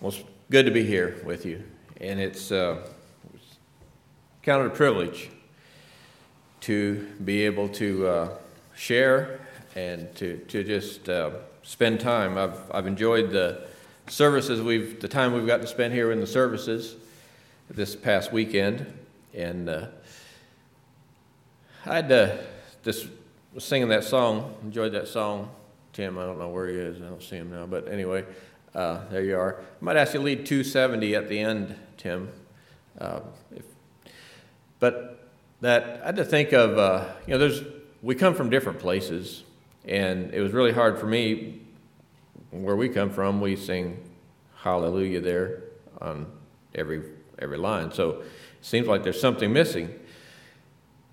Well, it's good to be here with you, and it's uh, counted a privilege to be able to uh, share and to, to just uh, spend time. I've, I've enjoyed the services we've the time we've got to spend here in the services this past weekend, and uh, I had uh, was singing that song, enjoyed that song. Tim, I don't know where he is. I don't see him now, but anyway. Uh, there you are. I might ask you to lead 270 at the end, Tim. Uh, if, but that I had to think of, uh, you know, there's we come from different places, and it was really hard for me. Where we come from, we sing Hallelujah there on every every line. So it seems like there's something missing.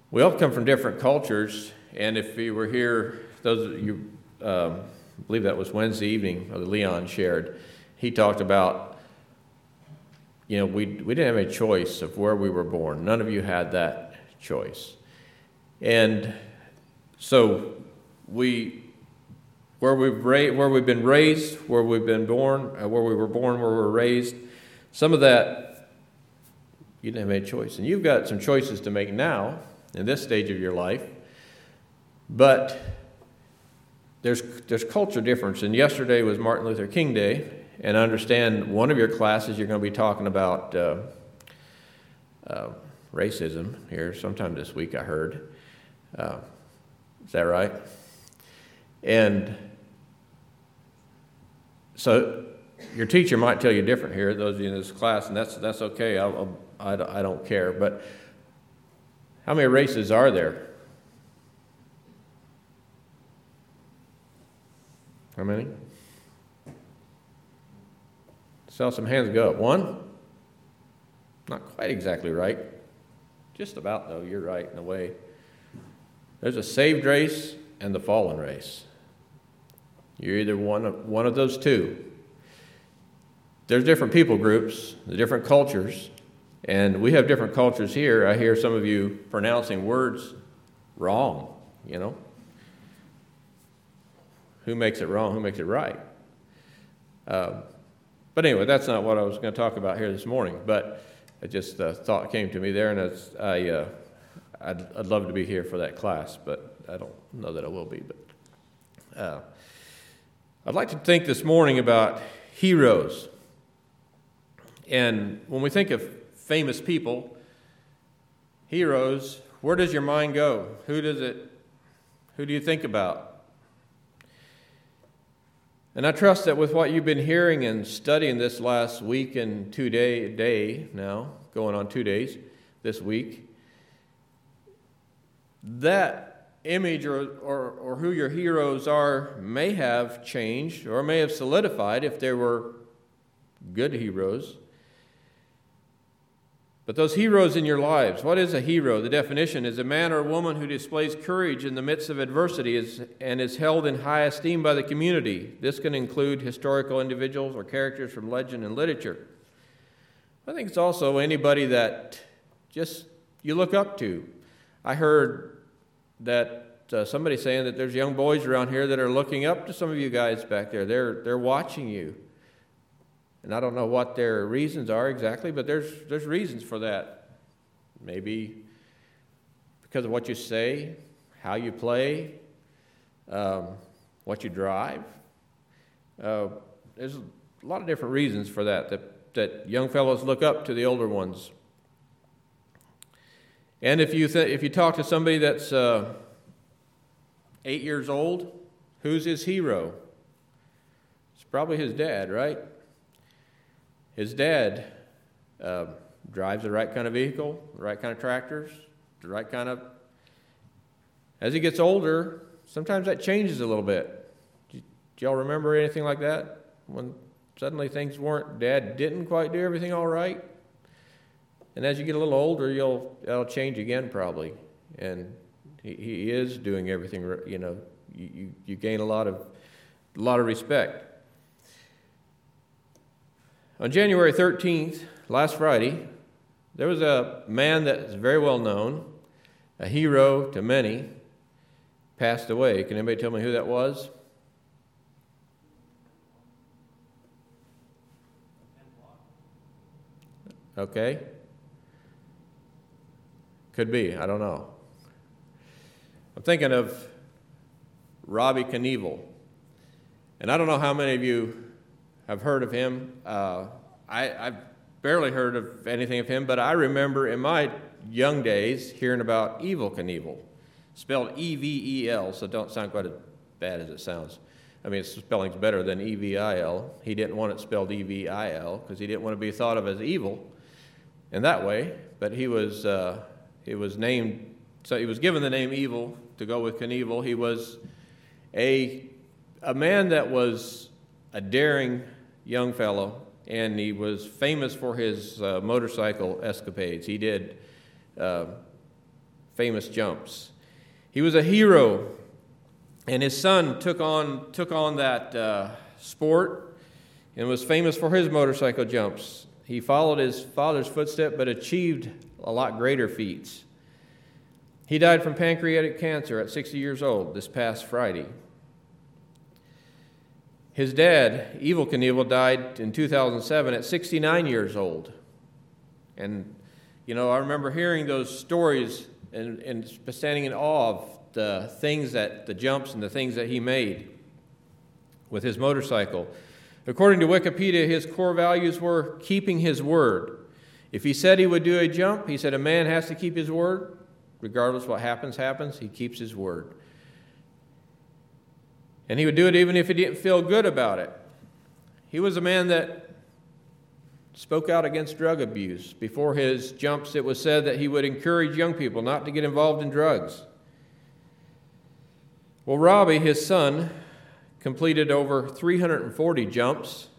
We all come from different cultures, and if you were here, those you. Um, I believe that was Wednesday evening, Leon shared. He talked about, you know, we, we didn't have a choice of where we were born. None of you had that choice. And so we, where we've, ra- where we've been raised, where we've been born, uh, where we were born, where we were raised, some of that you didn't have a choice. And you've got some choices to make now in this stage of your life. But there's, there's culture difference. And yesterday was Martin Luther King Day, and I understand one of your classes you're going to be talking about uh, uh, racism here sometime this week, I heard. Uh, is that right? And so your teacher might tell you different here, those of you in this class, and that's, that's okay. I'll, I, I don't care. But how many races are there? How many? Saw some hands go up. One? Not quite exactly right. Just about, though. You're right in a way. There's a saved race and the fallen race. You're either one of, one of those two. There's different people groups, the different cultures, and we have different cultures here. I hear some of you pronouncing words wrong, you know who makes it wrong, who makes it right. Uh, but anyway, that's not what I was going to talk about here this morning. But it just uh, thought came to me there, and I, uh, I'd, I'd, love to be here for that class, but I don't know that I will be. But uh, I'd like to think this morning about heroes. And when we think of famous people, heroes, where does your mind go? Who does it? Who do you think about? And I trust that with what you've been hearing and studying this last week and two day, day now, going on two days this week, that image or, or, or who your heroes are may have changed or may have solidified if they were good heroes. But those heroes in your lives, what is a hero? The definition is a man or a woman who displays courage in the midst of adversity and is held in high esteem by the community. This can include historical individuals or characters from legend and literature. I think it's also anybody that just you look up to. I heard that uh, somebody saying that there's young boys around here that are looking up to some of you guys back there. They're, they're watching you. And I don't know what their reasons are exactly, but there's, there's reasons for that. Maybe because of what you say, how you play, um, what you drive. Uh, there's a lot of different reasons for that, that, that young fellows look up to the older ones. And if you, th- if you talk to somebody that's uh, eight years old, who's his hero? It's probably his dad, right? His dad uh, drives the right kind of vehicle, the right kind of tractors, the right kind of. As he gets older, sometimes that changes a little bit. Do, y'all remember anything like that? When suddenly things weren't, dad didn't quite do everything all right? And as you get a little older, you'll that'll change again probably. And he, he is doing everything. You know, you, you gain a lot of a lot of respect. On January 13th, last Friday, there was a man that is very well known, a hero to many, passed away. Can anybody tell me who that was? Okay? Could be, I don't know. I'm thinking of Robbie Knievel. And I don't know how many of you have heard of him. Uh, I, have barely heard of anything of him, but I remember in my young days hearing about Evel Knievel, spelled E V E L, so don't sound quite as bad as it sounds. I mean, spelling's better than E V I L. He didn't want it spelled E V I L because he didn't want to be thought of as evil in that way, but he was, uh, he was named, so he was given the name Evil to go with Knievel. He was a, a man that was a daring young fellow, and he was famous for his uh, motorcycle escapades. He did uh, famous jumps. He was a hero, and his son took on, took on that uh, sport and was famous for his motorcycle jumps. He followed his father's footsteps but achieved a lot greater feats. He died from pancreatic cancer at 60 years old this past Friday. His dad, Evel Knievel, died in 2007 at 69 years old. And, you know, I remember hearing those stories and, and standing in awe of the things that, the jumps and the things that he made with his motorcycle. According to Wikipedia, his core values were keeping his word. If he said he would do a jump, he said a man has to keep his word. Regardless what happens, happens, he keeps his word. And he would do it even if he didn't feel good about it. He was a man that spoke out against drug abuse. Before his jumps, it was said that he would encourage young people not to get involved in drugs. Well, Robbie, his son, completed over 340 jumps,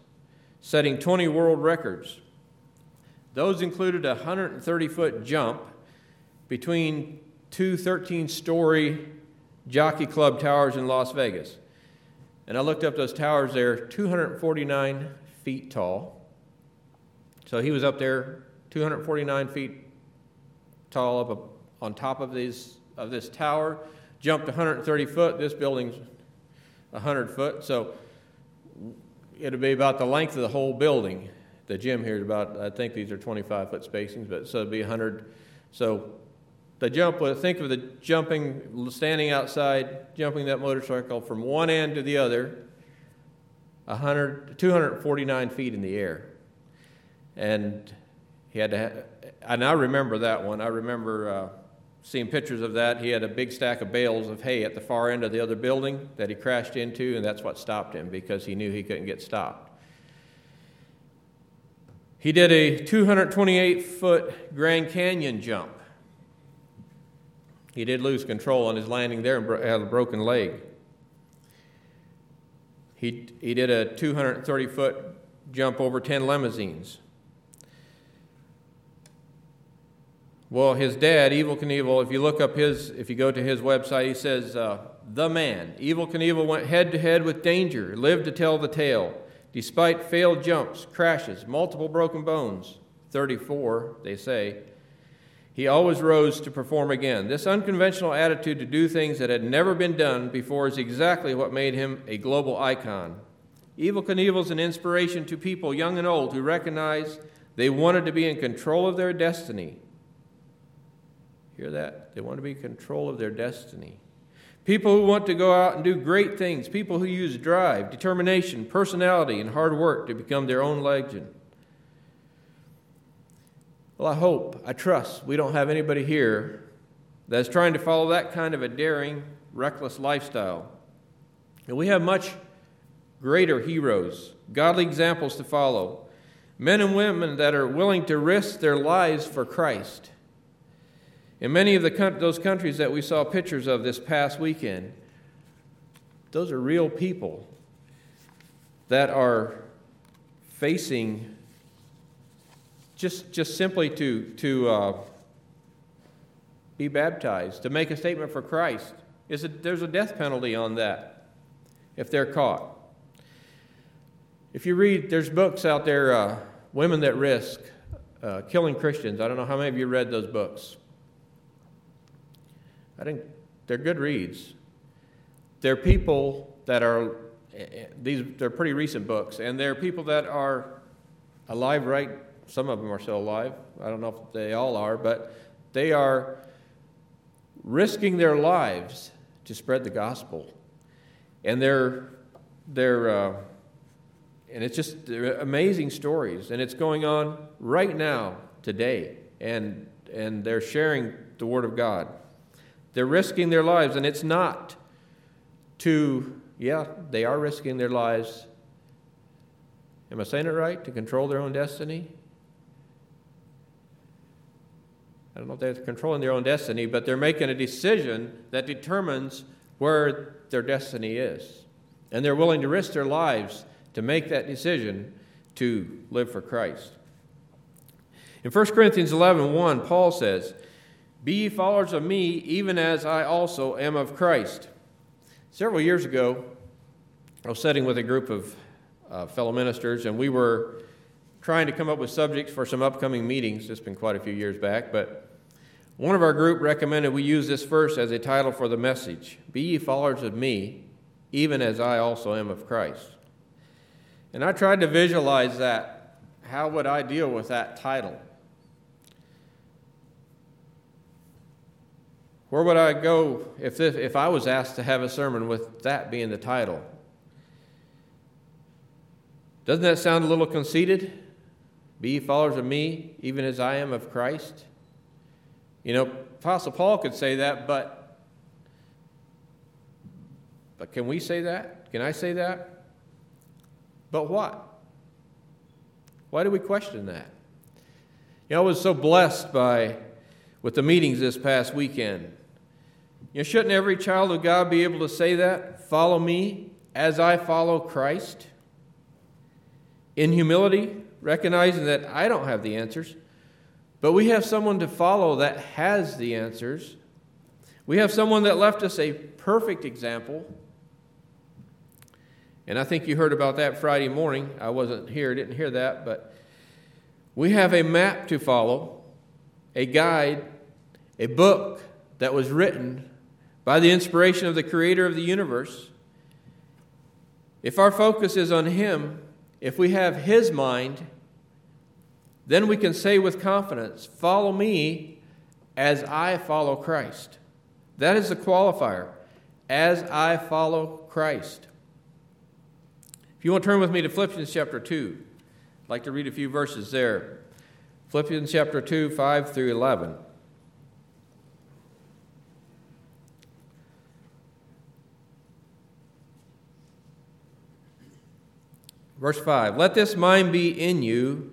setting 20 world records. Those included a 130 foot jump between two 13 story jockey club towers in Las Vegas. And I looked up those towers, they're 249 feet tall. So he was up there, 249 feet tall, up on top of, these, of this tower, jumped 130 foot. This building's 100 foot. So it'll be about the length of the whole building. The gym here is about, I think these are 25 foot spacings, but so it'd be 100. So the jump, think of the jumping, standing outside, jumping that motorcycle from one end to the other, 100, 249 feet in the air. And he had to, have, and I remember that one. I remember uh, seeing pictures of that. He had a big stack of bales of hay at the far end of the other building that he crashed into, and that's what stopped him because he knew he couldn't get stopped. He did a 228 foot Grand Canyon jump. He did lose control on his landing there and had a broken leg. He, he did a 230 foot jump over 10 limousines. Well, his dad, Evel Knievel, if you look up his, if you go to his website, he says, uh, the man. Evel Knievel went head to head with danger, lived to tell the tale. Despite failed jumps, crashes, multiple broken bones, 34, they say, he always rose to perform again. This unconventional attitude to do things that had never been done before is exactly what made him a global icon. Knievel is an inspiration to people, young and old, who recognize they wanted to be in control of their destiny. Hear that? They want to be in control of their destiny. People who want to go out and do great things, people who use drive, determination, personality, and hard work to become their own legend. Well, I hope, I trust we don't have anybody here that's trying to follow that kind of a daring, reckless lifestyle. And we have much greater heroes, godly examples to follow, men and women that are willing to risk their lives for Christ. In many of the, those countries that we saw pictures of this past weekend, those are real people that are facing just, just simply to, to uh, be baptized, to make a statement for Christ. Is it, there's a death penalty on that if they're caught. If you read, there's books out there, uh, Women That Risk uh, Killing Christians. I don't know how many of you read those books. I think they're good reads. They're people that are, eh, eh, these, they're pretty recent books, and they're people that are alive right some of them are still alive. I don't know if they all are, but they are risking their lives to spread the gospel. And they're, they're uh, and it's just amazing stories. And it's going on right now, today. And, and they're sharing the Word of God. They're risking their lives, and it's not to, yeah, they are risking their lives. Am I saying it right? To control their own destiny? I don't know if they're controlling their own destiny, but they're making a decision that determines where their destiny is. And they're willing to risk their lives to make that decision to live for Christ. In 1 Corinthians 11 1, Paul says, Be ye followers of me, even as I also am of Christ. Several years ago, I was sitting with a group of uh, fellow ministers, and we were trying to come up with subjects for some upcoming meetings. It's been quite a few years back, but one of our group recommended we use this verse as a title for the message Be ye followers of me, even as I also am of Christ. And I tried to visualize that. How would I deal with that title? Where would I go if, this, if I was asked to have a sermon with that being the title? Doesn't that sound a little conceited? Be ye followers of me, even as I am of Christ. You know, Apostle Paul could say that, but but can we say that? Can I say that? But what? Why do we question that? You know, I was so blessed by with the meetings this past weekend. You know, shouldn't every child of God be able to say that? Follow me as I follow Christ? In humility, recognizing that I don't have the answers, but we have someone to follow that has the answers. We have someone that left us a perfect example. And I think you heard about that Friday morning. I wasn't here, didn't hear that, but we have a map to follow, a guide, a book that was written by the inspiration of the creator of the universe. If our focus is on Him, if we have His mind, then we can say with confidence, Follow me as I follow Christ. That is the qualifier, as I follow Christ. If you want to turn with me to Philippians chapter 2, I'd like to read a few verses there. Philippians chapter 2, 5 through 11. Verse 5 Let this mind be in you,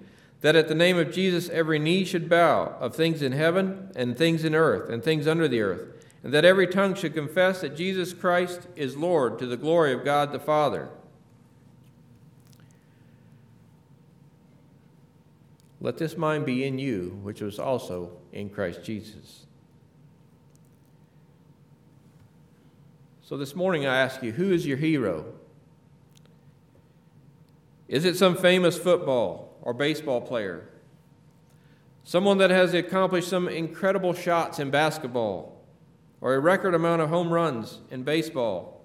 that at the name of Jesus every knee should bow, of things in heaven, and things in earth, and things under the earth, and that every tongue should confess that Jesus Christ is Lord, to the glory of God the Father. Let this mind be in you, which was also in Christ Jesus. So this morning I ask you, who is your hero? Is it some famous football or baseball player? Someone that has accomplished some incredible shots in basketball or a record amount of home runs in baseball?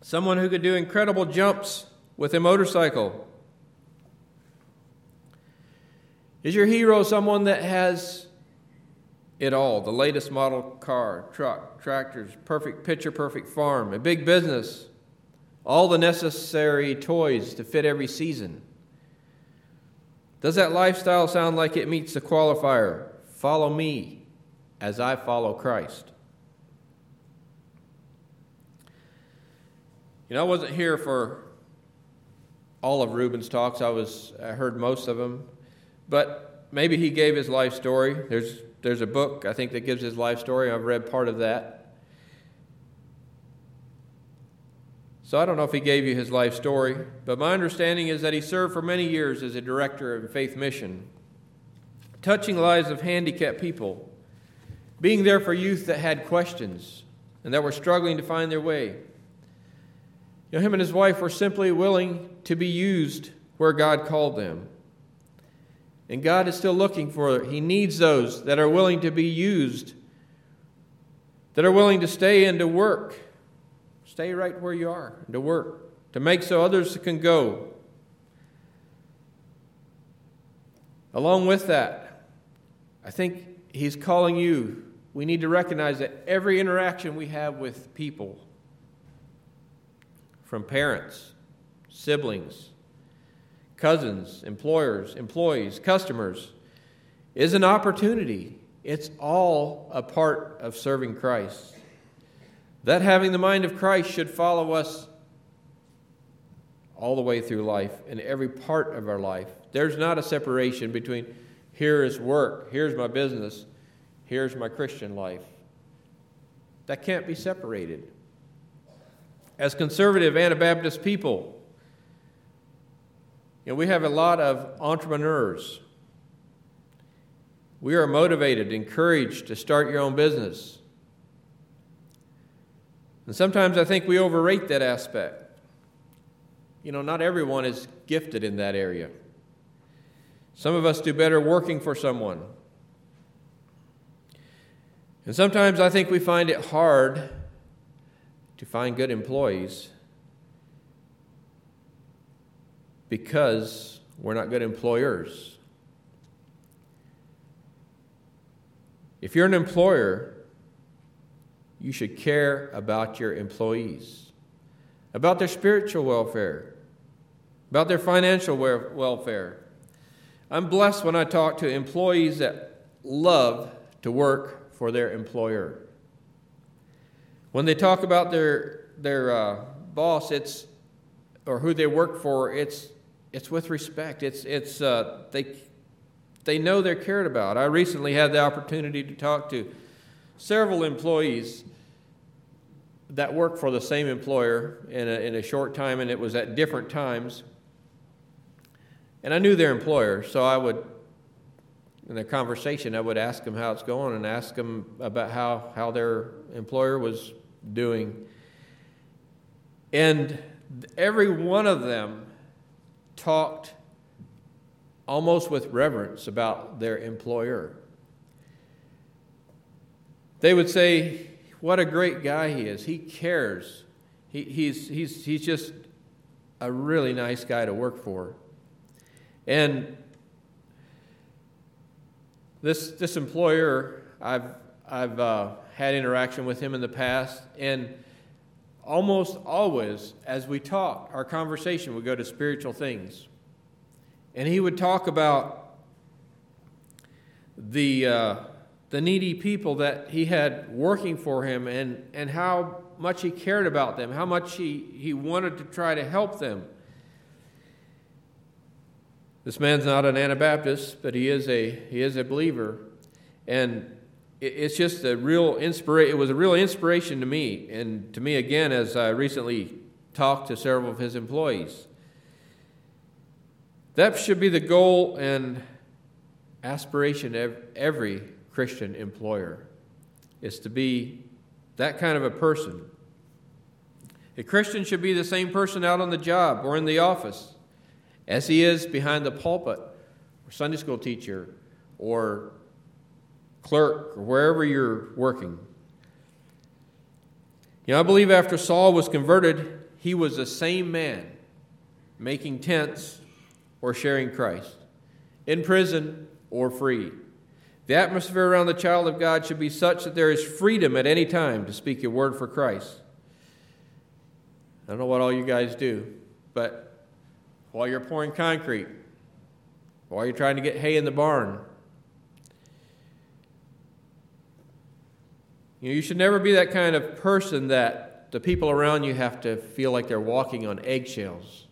Someone who could do incredible jumps with a motorcycle? Is your hero someone that has it all the latest model car, truck, tractors, perfect picture perfect farm, a big business, all the necessary toys to fit every season. Does that lifestyle sound like it meets the qualifier? Follow me as I follow Christ. You know, I wasn't here for all of Reuben's talks. I was I heard most of them, but maybe he gave his life story. There's there's a book, I think, that gives his life story. I've read part of that. So I don't know if he gave you his life story, but my understanding is that he served for many years as a director of Faith Mission, touching lives of handicapped people, being there for youth that had questions and that were struggling to find their way. You know, him and his wife were simply willing to be used where God called them. And God is still looking for, He needs those that are willing to be used, that are willing to stay and to work. Stay right where you are, to work, to make so others can go. Along with that, I think He's calling you. We need to recognize that every interaction we have with people, from parents, siblings, cousins, employers, employees, customers, is an opportunity. It's all a part of serving Christ. That having the mind of Christ should follow us all the way through life, in every part of our life. There's not a separation between here is work, here's my business, here's my Christian life. That can't be separated. As conservative Anabaptist people, you know, we have a lot of entrepreneurs. We are motivated, encouraged to start your own business. And sometimes I think we overrate that aspect. You know, not everyone is gifted in that area. Some of us do better working for someone. And sometimes I think we find it hard to find good employees because we're not good employers. If you're an employer, you should care about your employees, about their spiritual welfare, about their financial welfare. I'm blessed when I talk to employees that love to work for their employer. When they talk about their, their uh, boss, it's, or who they work for, it's it's with respect. It's, it's, uh, they, they know they're cared about. I recently had the opportunity to talk to several employees that worked for the same employer in a, in a short time, and it was at different times. And I knew their employer, so I would, in a conversation, I would ask them how it's going and ask them about how, how their employer was doing. And every one of them talked almost with reverence about their employer. They would say, What a great guy he is. He cares. He, he's, he's, he's just a really nice guy to work for. And this, this employer, I've, I've uh, had interaction with him in the past, and almost always, as we talked, our conversation would go to spiritual things. And he would talk about the, uh, the needy people that he had working for him and, and how much he cared about them, how much he, he wanted to try to help them. This man's not an Anabaptist, but he is a, he is a believer. And it's just a real inspiration. It was a real inspiration to me, and to me again, as I recently talked to several of his employees. That should be the goal and aspiration of every Christian employer, is to be that kind of a person. A Christian should be the same person out on the job or in the office as he is behind the pulpit, or Sunday school teacher, or clerk, or wherever you're working. You know, I believe after Saul was converted, he was the same man making tents or sharing Christ, in prison or free. The atmosphere around the child of God should be such that there is freedom at any time to speak your word for Christ. I don't know what all you guys do, but while you're pouring concrete, while you're trying to get hay in the barn, You, know, you should never be that kind of person that the people around you have to feel like they're walking on eggshells.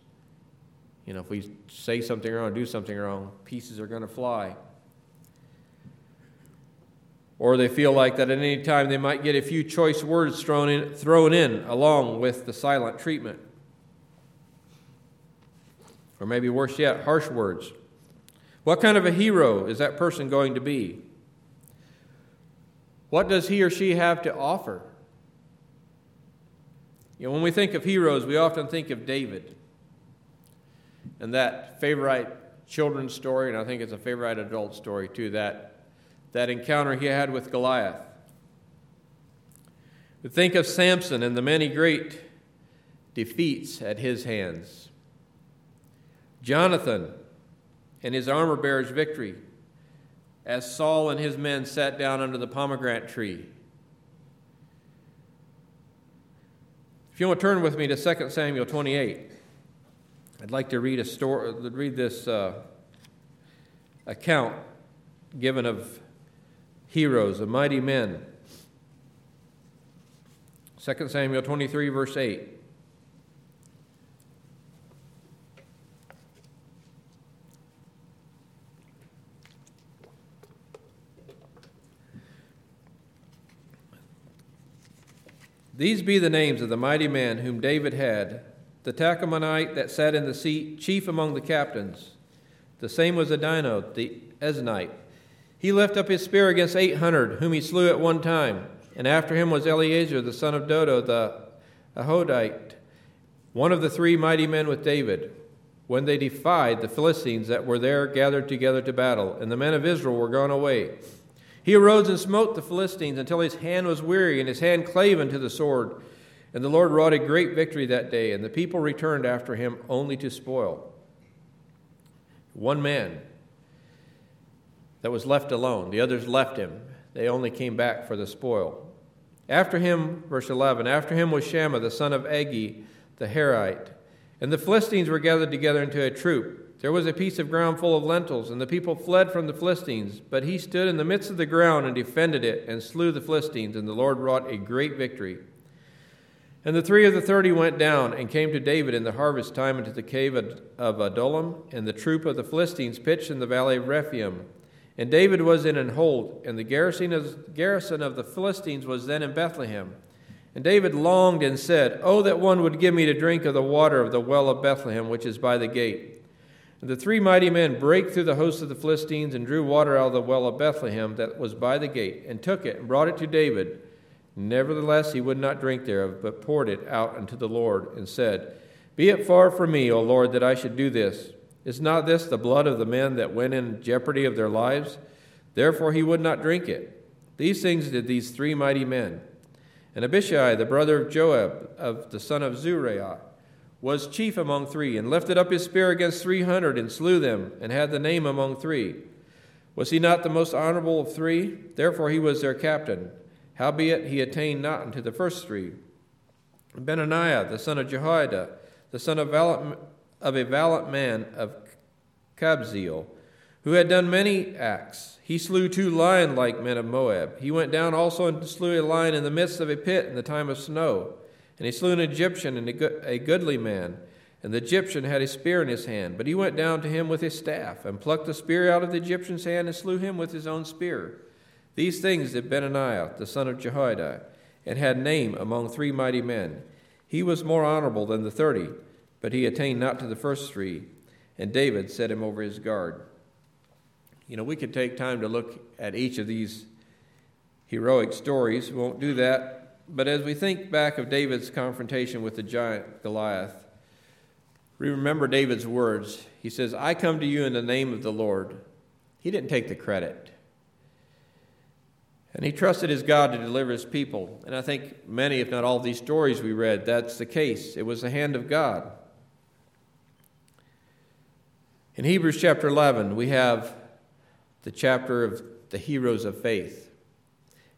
You know, if we say something wrong, do something wrong, pieces are going to fly. Or they feel like that at any time they might get a few choice words thrown in, thrown in along with the silent treatment. Or maybe worse yet, harsh words. What kind of a hero is that person going to be? What does he or she have to offer? You know, when we think of heroes, we often think of David and that favorite children's story, and I think it's a favorite adult story too, that, that encounter he had with Goliath. We think of Samson and the many great defeats at his hands. Jonathan and his armor bearer's victory as Saul and his men sat down under the pomegranate tree. If you want to turn with me to 2 Samuel 28, I'd like to read a story, read this uh, account given of heroes, of mighty men. 2 Samuel 23, verse 8. These be the names of the mighty men whom David had the Tachmonite that sat in the seat, chief among the captains. The same was Adino, the Eznite. He lifted up his spear against eight hundred, whom he slew at one time. And after him was Eleazar, the son of Dodo, the Ahohite, one of the three mighty men with David, when they defied the Philistines that were there gathered together to battle, and the men of Israel were gone away. He arose and smote the Philistines until his hand was weary and his hand clave unto the sword. And the Lord wrought a great victory that day, and the people returned after him only to spoil. One man that was left alone, the others left him. They only came back for the spoil. After him, verse 11, after him was Shammah, the son of Agee, the Harite. And the Philistines were gathered together into a troop. There was a piece of ground full of lentils, and the people fled from the Philistines. But he stood in the midst of the ground and defended it, and slew the Philistines, and the Lord wrought a great victory. And the three of the thirty went down and came to David in the harvest time into the cave of Adullam, and the troop of the Philistines pitched in the valley of Rephaim. And David was in an hold, and the garrison of, the Philistines was then in Bethlehem. And David longed and said, Oh, that one would give me to drink of the water of the well of Bethlehem, which is by the gate. And the three mighty men brake through the host of the Philistines and drew water out of the well of Bethlehem that was by the gate, and took it and brought it to David. Nevertheless, he would not drink thereof, but poured it out unto the Lord, and said, Be it far from me, O Lord, that I should do this. Is not this the blood of the men that went in jeopardy of their lives? Therefore he would not drink it. These things did these three mighty men. And Abishai, the brother of Joab, of the son of Zeruiah, was chief among three, and lifted up his spear against three hundred, and slew them, and had the name among three. Was he not the most honorable of three? Therefore he was their captain. Howbeit he attained not unto the first three. Benaiah, the son of Jehoiada, the son of, valiant, of a valiant man of Kabzeel, who had done many acts. He slew two lion like men of Moab. He went down also and slew a lion in the midst of a pit in the time of snow. And he slew an Egyptian and a goodly man. And the Egyptian had a spear in his hand. But he went down to him with his staff, and plucked the spear out of the Egyptian's hand, and slew him with his own spear. These things did Benaiah, the son of Jehoiada, and had name among three mighty men. He was more honorable than the thirty, but he attained not to the first three. And David set him over his guard. You know, we could take time to look at each of these heroic stories. We won't do that but as we think back of David's confrontation with the giant Goliath, we remember David's words. He says, I come to you in the name of the Lord. He didn't take the credit. And he trusted his God to deliver his people. And I think many, if not all, of these stories we read, that's the case. It was the hand of God. In Hebrews chapter 11, we have the chapter of the heroes of faith.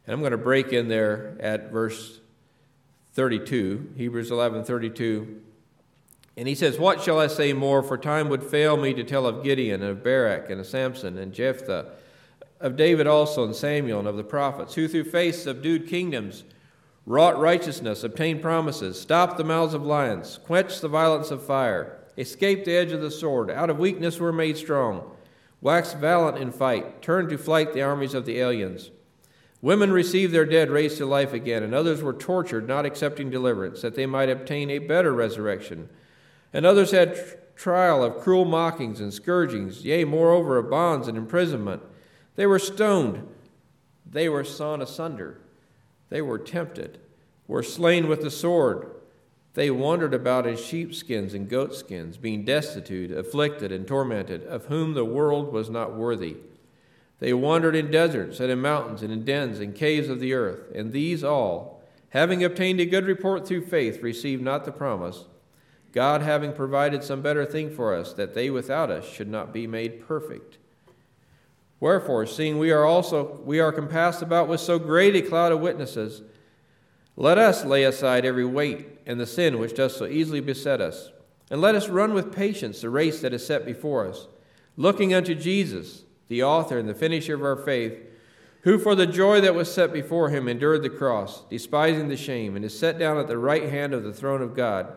And I'm going to break in there at verse 32, Hebrews 11 32. And he says, What shall I say more? For time would fail me to tell of Gideon, and of Barak, and of Samson, and Jephthah, of David also, and Samuel, and of the prophets, who through faith subdued kingdoms, wrought righteousness, obtained promises, stopped the mouths of lions, quenched the violence of fire, escaped the edge of the sword, out of weakness were made strong, waxed valiant in fight, turned to flight the armies of the aliens. Women received their dead raised to life again, and others were tortured, not accepting deliverance, that they might obtain a better resurrection. And others had trial of cruel mockings and scourgings, yea, moreover, of bonds and imprisonment. They were stoned, they were sawn asunder, they were tempted, were slain with the sword. They wandered about in sheepskins and goatskins, being destitute, afflicted, and tormented, of whom the world was not worthy. They wandered in deserts and in mountains and in dens and caves of the earth, and these all, having obtained a good report through faith, received not the promise God having provided some better thing for us, that they without us should not be made perfect. Wherefore, seeing we are also we are compassed about with so great a cloud of witnesses, let us lay aside every weight and the sin which does so easily beset us, and let us run with patience the race that is set before us, looking unto Jesus, the author and the finisher of our faith, who for the joy that was set before him endured the cross, despising the shame, and is set down at the right hand of the throne of God.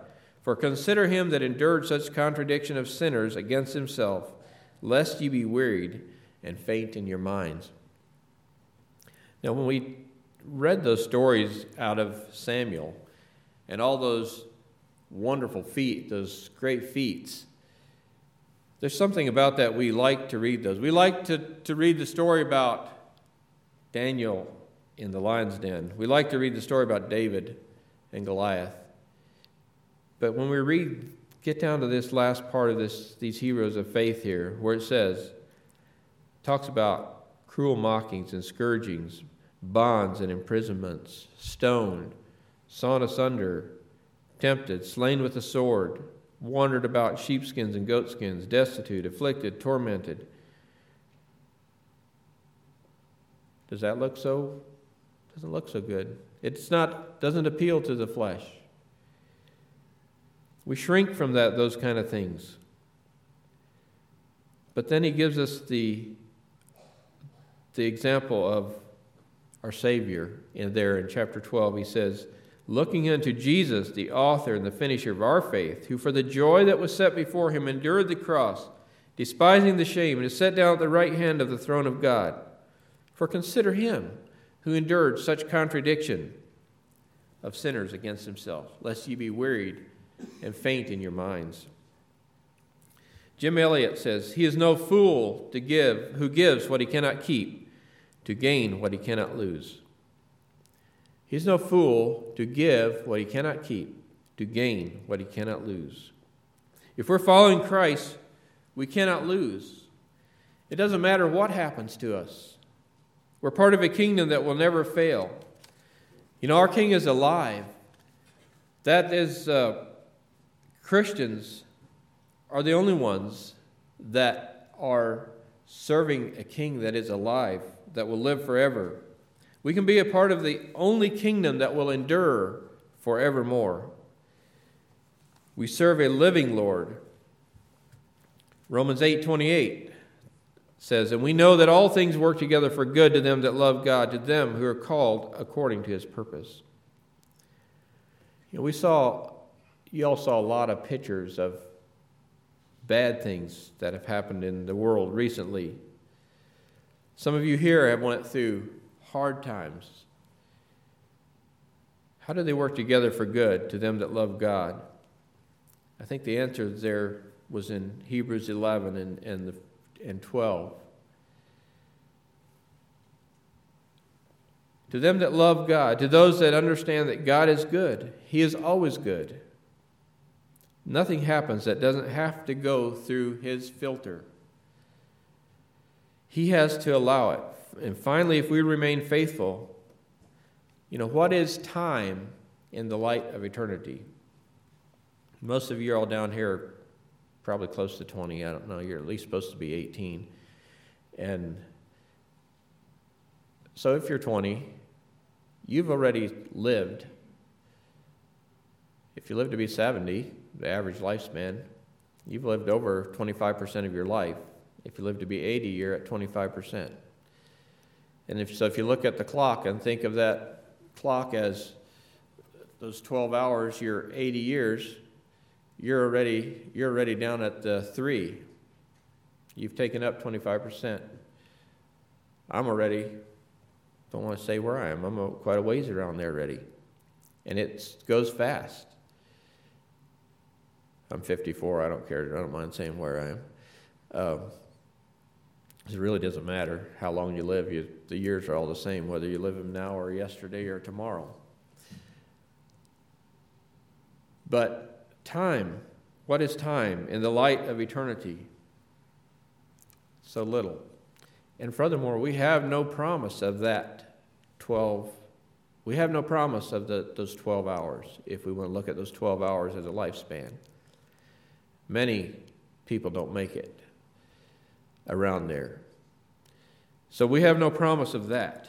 For consider him that endured such contradiction of sinners against himself, lest ye be wearied and faint in your minds. Now, when we read those stories out of Samuel and all those wonderful feat, those great feats, there's something about that we like to read those. We like to, to read the story about Daniel in the lion's den. We like to read the story about David and Goliath. But when we read, get down to this last part of this, these heroes of faith here, where it says, talks about cruel mockings and scourgings, bonds and imprisonments, stoned, sawn asunder, tempted, slain with a sword, wandered about sheepskins and goatskins, destitute, afflicted, tormented. Does that look so? Doesn't look so good. It's not doesn't appeal to the flesh. We shrink from that, those kind of things. But then he gives us the, the example of our Savior in there in chapter 12. He says, Looking unto Jesus, the author and the finisher of our faith, who for the joy that was set before him endured the cross, despising the shame, and is set down at the right hand of the throne of God. For consider him who endured such contradiction of sinners against himself, lest ye be wearied and faint in your minds. Jim Elliot says, He is no fool to give who gives what he cannot keep to gain what he cannot lose. He's no fool to give what he cannot keep to gain what he cannot lose. If we're following Christ, we cannot lose. It doesn't matter what happens to us. We're part of a kingdom that will never fail. You know, our king is alive. That is uh, Christians are the only ones that are serving a king that is alive, that will live forever. We can be a part of the only kingdom that will endure forevermore. We serve a living Lord. Romans 8:28 says, "And we know that all things work together for good to them that love God, to them who are called according to his purpose." You know, we saw you all saw a lot of pictures of bad things that have happened in the world recently. Some of you here have went through hard times. How do they work together for good to them that love God? I think the answer there was in Hebrews 11 and, and, the, and 12. To them that love God, to those that understand that God is good, He is always good. Nothing happens that doesn't have to go through his filter. He has to allow it. And finally, if we remain faithful, you know, what is time in the light of eternity? Most of you all down here probably close to 20. I don't know. You're at least supposed to be 18. And so if you're 20, you've already lived. If you live to be 70, the average lifespan, you've lived over 25% of your life. If you live to be 80, you're at 25%. And if, so if you look at the clock and think of that clock as those 12 hours, you're 80 years, you're already, you're already down at the three. You've taken up 25%. I'm already, don't want to say where I am, I'm a, quite a ways around there already. And it goes fast. I'm 54. I don't care. I don't mind saying where I am. Um, it really doesn't matter how long you live. You, the years are all the same, whether you live them now or yesterday or tomorrow. But time, what is time in the light of eternity? So little. And furthermore, we have no promise of that 12. We have no promise of the, those 12 hours if we want to look at those 12 hours as a lifespan. Many people don't make it around there. So we have no promise of that.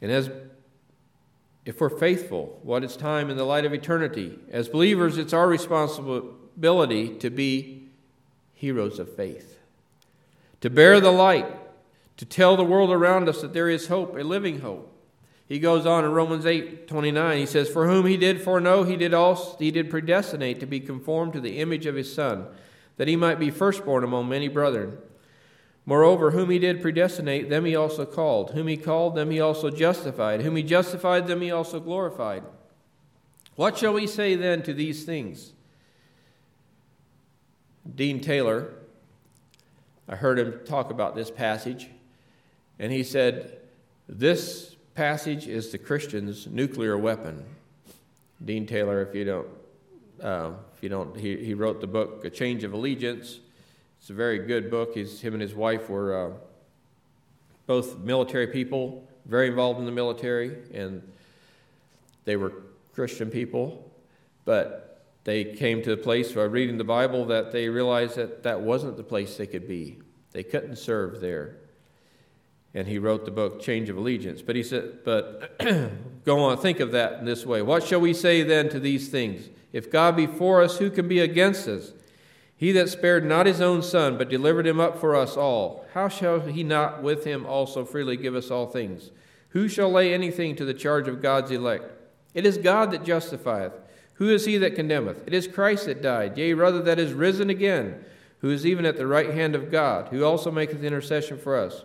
And as if we're faithful, what is time in the light of eternity? As believers, it's our responsibility to be heroes of faith, to bear the light, to tell the world around us that there is hope, a living hope. He goes on in Romans 8 29, he says, For whom he did foreknow, he did also he did predestinate to be conformed to the image of his son, that he might be firstborn among many brethren. Moreover, whom he did predestinate, them he also called. Whom he called, them he also justified. Whom he justified, them he also glorified. What shall we say then to these things? Dean Taylor, I heard him talk about this passage, and he said, This passage is the Christian's nuclear weapon. Dean Taylor, if you don't, uh, if you don't, he, he wrote the book A Change of Allegiance. It's a very good book. He's, him and his wife were uh, both military people, very involved in the military, and they were Christian people. But they came to the place by reading the Bible that they realized that that wasn't the place they could be. They couldn't serve there and he wrote the book Change of Allegiance. But he said, but go on, think of that in this way. What shall we say then to these things? If God be for us, who can be against us? He that spared not his own son, but delivered him up for us all, how shall he not with him also freely give us all things? Who shall lay anything to the charge of God's elect? It is God that justifieth. Who is he that condemneth? It is Christ that died, yea, rather that is risen again, who is even at the right hand of God, who also maketh intercession for us.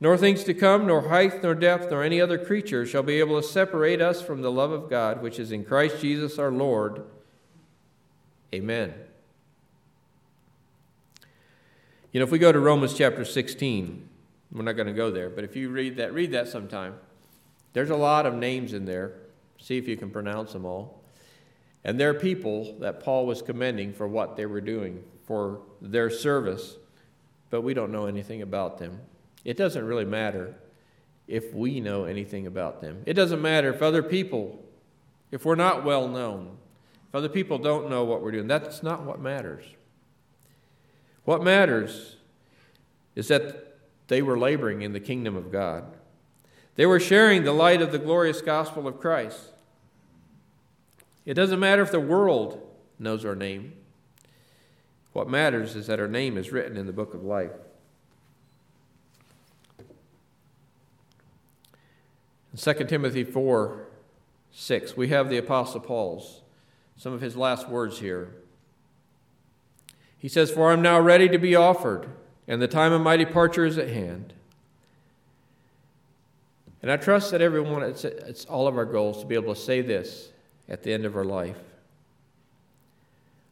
nor things to come, nor height, nor depth, nor any other creature shall be able to separate us from the love of God, which is in Christ Jesus our Lord. Amen. You know, if we go to Romans chapter 16, we're not going to go there, but if you read that, read that sometime. There's a lot of names in there. See if you can pronounce them all. And there are people that Paul was commending for what they were doing, for their service, but we don't know anything about them. It doesn't really matter if we know anything about them. It doesn't matter if other people, if we're not well known, if other people don't know what we're doing. That's not what matters. What matters is that they were laboring in the kingdom of God. They were sharing the light of the glorious gospel of Christ. It doesn't matter if the world knows our name. What matters is that our name is written in the book of life. In 2 Timothy 4 6, we have the Apostle Paul's, some of his last words here. He says, For I'm now ready to be offered, and the time of my departure is at hand. And I trust that everyone, it's, it's all of our goals to be able to say this at the end of our life.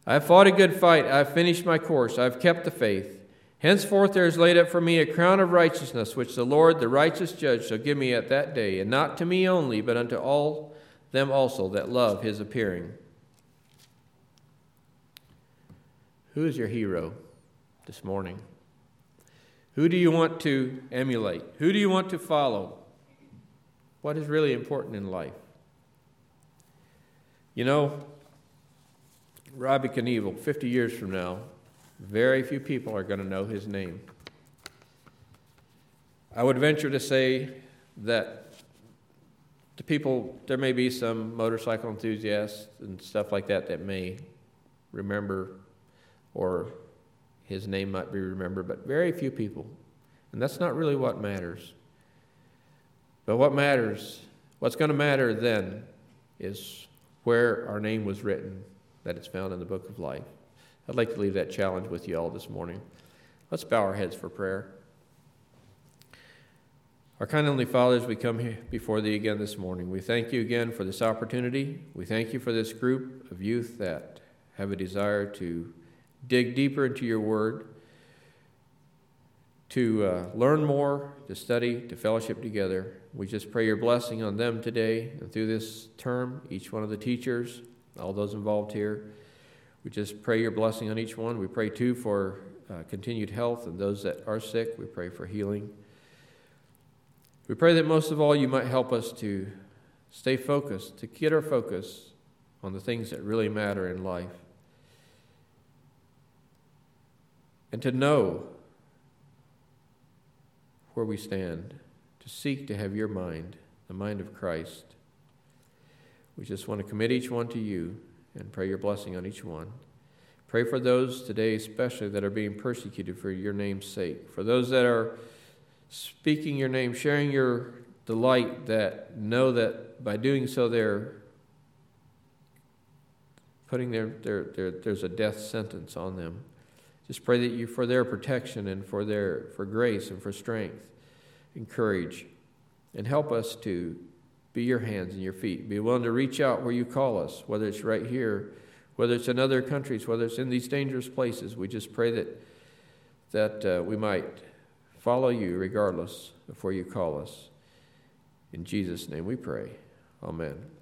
I have fought a good fight. I have finished my course. I have kept the faith. Henceforth there is laid up for me a crown of righteousness, which the Lord, the righteous judge, shall give me at that day, and not to me only, but unto all them also that love his appearing. Who is your hero this morning? Who do you want to emulate? Who do you want to follow? What is really important in life? You know, Robbie Knievel, 50 years from now, very few people are going to know his name. I would venture to say that the people, there may be some motorcycle enthusiasts and stuff like that that may remember or his name might be remembered, but very few people. And that's not really what matters. But what matters, what's going to matter then, is where our name was written, that it's found in the book of life. I'd like to leave that challenge with you all this morning. Let's bow our heads for prayer. Our kind Heavenly Father, as we come before Thee again this morning, we thank You again for this opportunity. We thank You for this group of youth that have a desire to dig deeper into Your Word, to uh, learn more, to study, to fellowship together. We just pray Your blessing on them today and through this term, each one of the teachers, all those involved here. We just pray Your blessing on each one. We pray too for uh, continued health and those that are sick. We pray for healing. We pray that most of all, you might help us to stay focused, to get our focus on the things that really matter in life, and to know where we stand, to seek to have your mind, the mind of Christ. We just want to commit each one to you and pray your blessing on each one. Pray for those today, especially that are being persecuted for your name's sake, for those that are speaking your name, sharing your delight, that know that by doing so they're putting their, their, their there's a death sentence on them. Just pray that you for their protection and for their for grace and for strength, and courage. and help us to be your hands and your feet. Be willing to reach out where you call us, whether it's right here, whether it's in other countries, whether it's in these dangerous places. We just pray that that uh, we might follow you regardless of where you call us. In Jesus' name we pray. Amen.